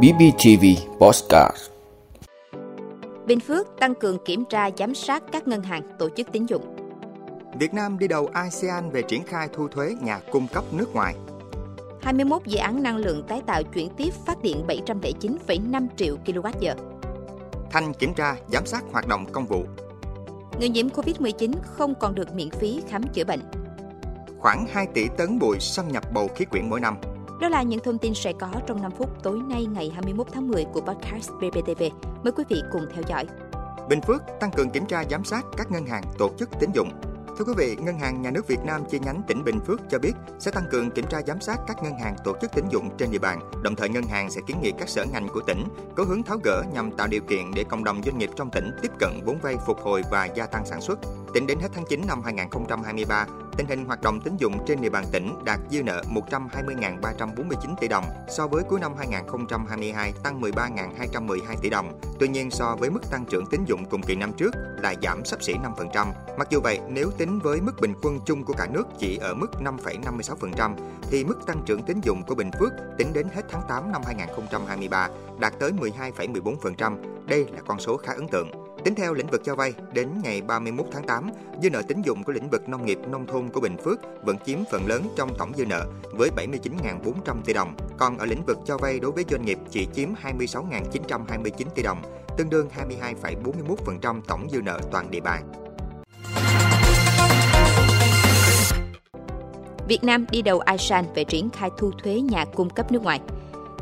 BBTV Postcard Bình Phước tăng cường kiểm tra giám sát các ngân hàng tổ chức tín dụng. Việt Nam đi đầu ASEAN về triển khai thu thuế nhà cung cấp nước ngoài. 21 dự án năng lượng tái tạo chuyển tiếp phát điện 709,5 triệu kWh. Thanh kiểm tra, giám sát hoạt động công vụ. Người nhiễm COVID-19 không còn được miễn phí khám chữa bệnh. Khoảng 2 tỷ tấn bụi xâm nhập bầu khí quyển mỗi năm. Đó là những thông tin sẽ có trong 5 phút tối nay ngày 21 tháng 10 của podcast BBTV. Mời quý vị cùng theo dõi. Bình Phước tăng cường kiểm tra giám sát các ngân hàng tổ chức tín dụng. Thưa quý vị, Ngân hàng Nhà nước Việt Nam chi nhánh tỉnh Bình Phước cho biết sẽ tăng cường kiểm tra giám sát các ngân hàng tổ chức tín dụng trên địa bàn. Đồng thời ngân hàng sẽ kiến nghị các sở ngành của tỉnh có hướng tháo gỡ nhằm tạo điều kiện để cộng đồng doanh nghiệp trong tỉnh tiếp cận vốn vay phục hồi và gia tăng sản xuất. Tính đến hết tháng 9 năm 2023, tình hình hoạt động tín dụng trên địa bàn tỉnh đạt dư nợ 120.349 tỷ đồng, so với cuối năm 2022 tăng 13.212 tỷ đồng. Tuy nhiên so với mức tăng trưởng tín dụng cùng kỳ năm trước là giảm sắp xỉ 5%. Mặc dù vậy, nếu tính với mức bình quân chung của cả nước chỉ ở mức 5,56%, thì mức tăng trưởng tín dụng của Bình Phước tính đến hết tháng 8 năm 2023 đạt tới 12,14%. Đây là con số khá ấn tượng. Tính theo lĩnh vực cho vay, đến ngày 31 tháng 8, dư nợ tín dụng của lĩnh vực nông nghiệp nông thôn của Bình Phước vẫn chiếm phần lớn trong tổng dư nợ với 79.400 tỷ đồng, còn ở lĩnh vực cho vay đối với doanh nghiệp chỉ chiếm 26.929 tỷ đồng, tương đương 22,41% tổng dư nợ toàn địa bàn. Việt Nam đi đầu ASEAN về triển khai thu thuế nhà cung cấp nước ngoài.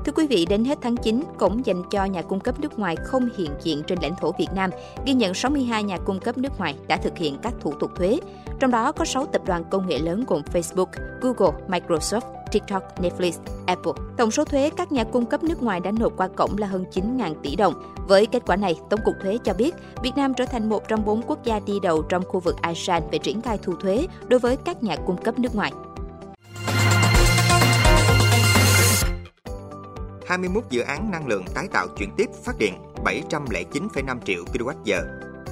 Thưa quý vị, đến hết tháng 9, cổng dành cho nhà cung cấp nước ngoài không hiện diện trên lãnh thổ Việt Nam ghi nhận 62 nhà cung cấp nước ngoài đã thực hiện các thủ tục thuế. Trong đó có 6 tập đoàn công nghệ lớn gồm Facebook, Google, Microsoft, TikTok, Netflix, Apple. Tổng số thuế các nhà cung cấp nước ngoài đã nộp qua cổng là hơn 9.000 tỷ đồng. Với kết quả này, Tổng cục Thuế cho biết Việt Nam trở thành một trong bốn quốc gia đi đầu trong khu vực ASEAN về triển khai thu thuế đối với các nhà cung cấp nước ngoài. 21 dự án năng lượng tái tạo chuyển tiếp phát điện 709,5 triệu kWh.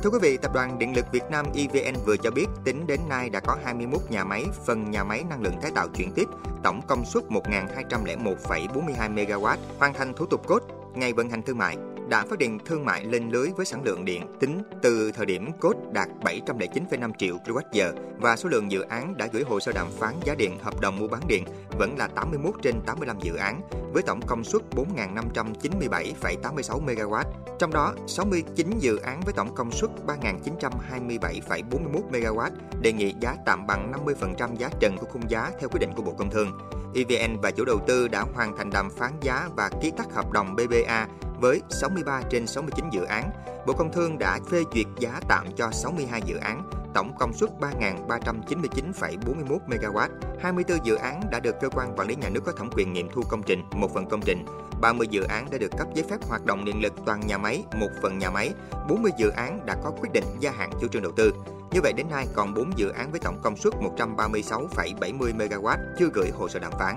Thưa quý vị, Tập đoàn Điện lực Việt Nam EVN vừa cho biết tính đến nay đã có 21 nhà máy, phần nhà máy năng lượng tái tạo chuyển tiếp, tổng công suất 1.201,42 MW, hoàn thành thủ tục cốt, ngày vận hành thương mại đã phát điện thương mại lên lưới với sản lượng điện tính từ thời điểm cốt đạt 709,5 triệu kWh và số lượng dự án đã gửi hồ sơ đàm phán giá điện hợp đồng mua bán điện vẫn là 81 trên 85 dự án với tổng công suất 4.597,86 MW. Trong đó, 69 dự án với tổng công suất 3.927,41 MW đề nghị giá tạm bằng 50% giá trần của khung giá theo quy định của Bộ Công Thương. EVN và chủ đầu tư đã hoàn thành đàm phán giá và ký tắt hợp đồng BBA với 63 trên 69 dự án. Bộ Công Thương đã phê duyệt giá tạm cho 62 dự án, tổng công suất 3.399,41 MW. 24 dự án đã được cơ quan quản lý nhà nước có thẩm quyền nghiệm thu công trình, một phần công trình. 30 dự án đã được cấp giấy phép hoạt động điện lực toàn nhà máy, một phần nhà máy. 40 dự án đã có quyết định gia hạn chủ trương đầu tư. Như vậy đến nay còn 4 dự án với tổng công suất 136,70 MW chưa gửi hồ sơ đàm phán.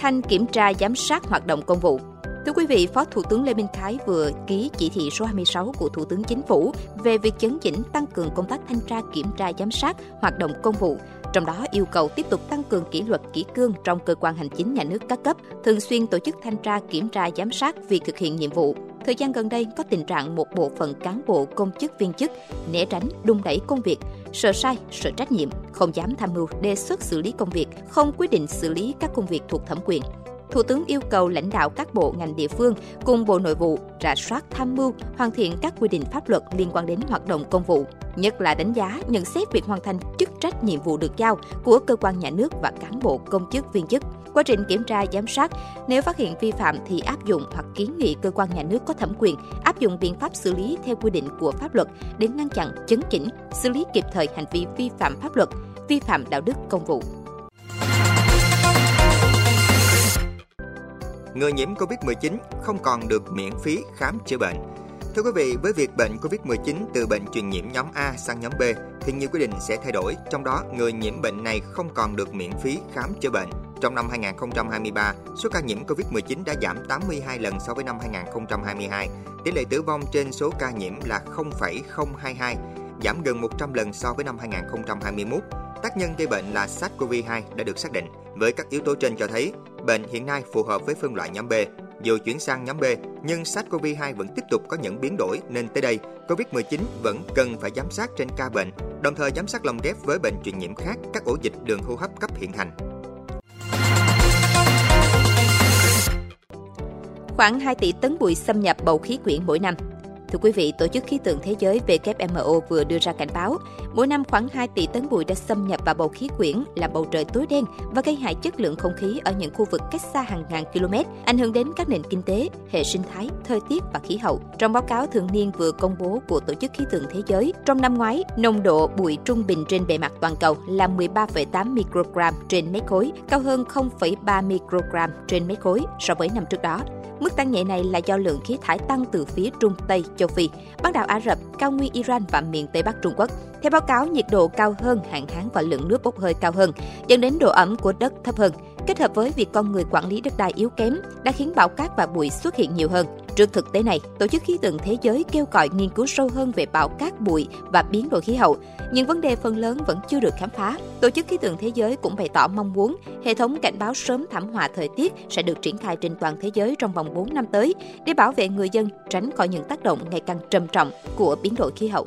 Thanh kiểm tra giám sát hoạt động công vụ. Thưa quý vị, Phó Thủ tướng Lê Minh Khái vừa ký chỉ thị số 26 của Thủ tướng Chính phủ về việc chấn chỉnh tăng cường công tác thanh tra kiểm tra giám sát hoạt động công vụ, trong đó yêu cầu tiếp tục tăng cường kỷ luật kỷ cương trong cơ quan hành chính nhà nước các cấp, thường xuyên tổ chức thanh tra kiểm tra giám sát việc thực hiện nhiệm vụ. Thời gian gần đây có tình trạng một bộ phận cán bộ công chức viên chức né tránh, đung đẩy công việc, sợ sai, sợ trách nhiệm, không dám tham mưu đề xuất xử lý công việc, không quyết định xử lý các công việc thuộc thẩm quyền. Thủ tướng yêu cầu lãnh đạo các bộ ngành địa phương cùng Bộ Nội vụ rà soát tham mưu, hoàn thiện các quy định pháp luật liên quan đến hoạt động công vụ, nhất là đánh giá, nhận xét việc hoàn thành chức trách nhiệm vụ được giao của cơ quan nhà nước và cán bộ công chức viên chức. Quá trình kiểm tra giám sát, nếu phát hiện vi phạm thì áp dụng hoặc kiến nghị cơ quan nhà nước có thẩm quyền áp dụng biện pháp xử lý theo quy định của pháp luật để ngăn chặn, chấn chỉnh, xử lý kịp thời hành vi vi phạm pháp luật, vi phạm đạo đức công vụ. người nhiễm COVID-19 không còn được miễn phí khám chữa bệnh. Thưa quý vị, với việc bệnh COVID-19 từ bệnh truyền nhiễm nhóm A sang nhóm B thì nhiều quy định sẽ thay đổi, trong đó người nhiễm bệnh này không còn được miễn phí khám chữa bệnh. Trong năm 2023, số ca nhiễm COVID-19 đã giảm 82 lần so với năm 2022. Tỷ lệ tử vong trên số ca nhiễm là 0,022, giảm gần 100 lần so với năm 2021. Tác nhân gây bệnh là SARS-CoV-2 đã được xác định. Với các yếu tố trên cho thấy, bệnh hiện nay phù hợp với phân loại nhóm B. Dù chuyển sang nhóm B, nhưng SARS-CoV-2 vẫn tiếp tục có những biến đổi nên tới đây, COVID-19 vẫn cần phải giám sát trên ca bệnh, đồng thời giám sát lồng ghép với bệnh truyền nhiễm khác, các ổ dịch đường hô hấp cấp hiện hành. Khoảng 2 tỷ tấn bụi xâm nhập bầu khí quyển mỗi năm. Thưa quý vị, Tổ chức Khí tượng Thế giới WMO vừa đưa ra cảnh báo, mỗi năm khoảng 2 tỷ tấn bụi đã xâm nhập vào bầu khí quyển, là bầu trời tối đen và gây hại chất lượng không khí ở những khu vực cách xa hàng ngàn km, ảnh hưởng đến các nền kinh tế, hệ sinh thái, thời tiết và khí hậu. Trong báo cáo thường niên vừa công bố của Tổ chức Khí tượng Thế giới, trong năm ngoái, nồng độ bụi trung bình trên bề mặt toàn cầu là 13,8 microgram trên mét khối, cao hơn 0,3 microgram trên mét khối so với năm trước đó. Mức tăng nhẹ này là do lượng khí thải tăng từ phía Trung Tây châu Phi, bán đảo Ả Rập, cao nguyên Iran và miền Tây Bắc Trung Quốc. Theo báo cáo, nhiệt độ cao hơn, hạn hán và lượng nước bốc hơi cao hơn, dẫn đến độ ẩm của đất thấp hơn. Kết hợp với việc con người quản lý đất đai yếu kém đã khiến bão cát và bụi xuất hiện nhiều hơn. Trước thực tế này, Tổ chức Khí tượng Thế giới kêu gọi nghiên cứu sâu hơn về bão cát bụi và biến đổi khí hậu. Nhưng vấn đề phần lớn vẫn chưa được khám phá. Tổ chức Khí tượng Thế giới cũng bày tỏ mong muốn hệ thống cảnh báo sớm thảm họa thời tiết sẽ được triển khai trên toàn thế giới trong vòng 4 năm tới để bảo vệ người dân tránh khỏi những tác động ngày càng trầm trọng của biến đổi khí hậu.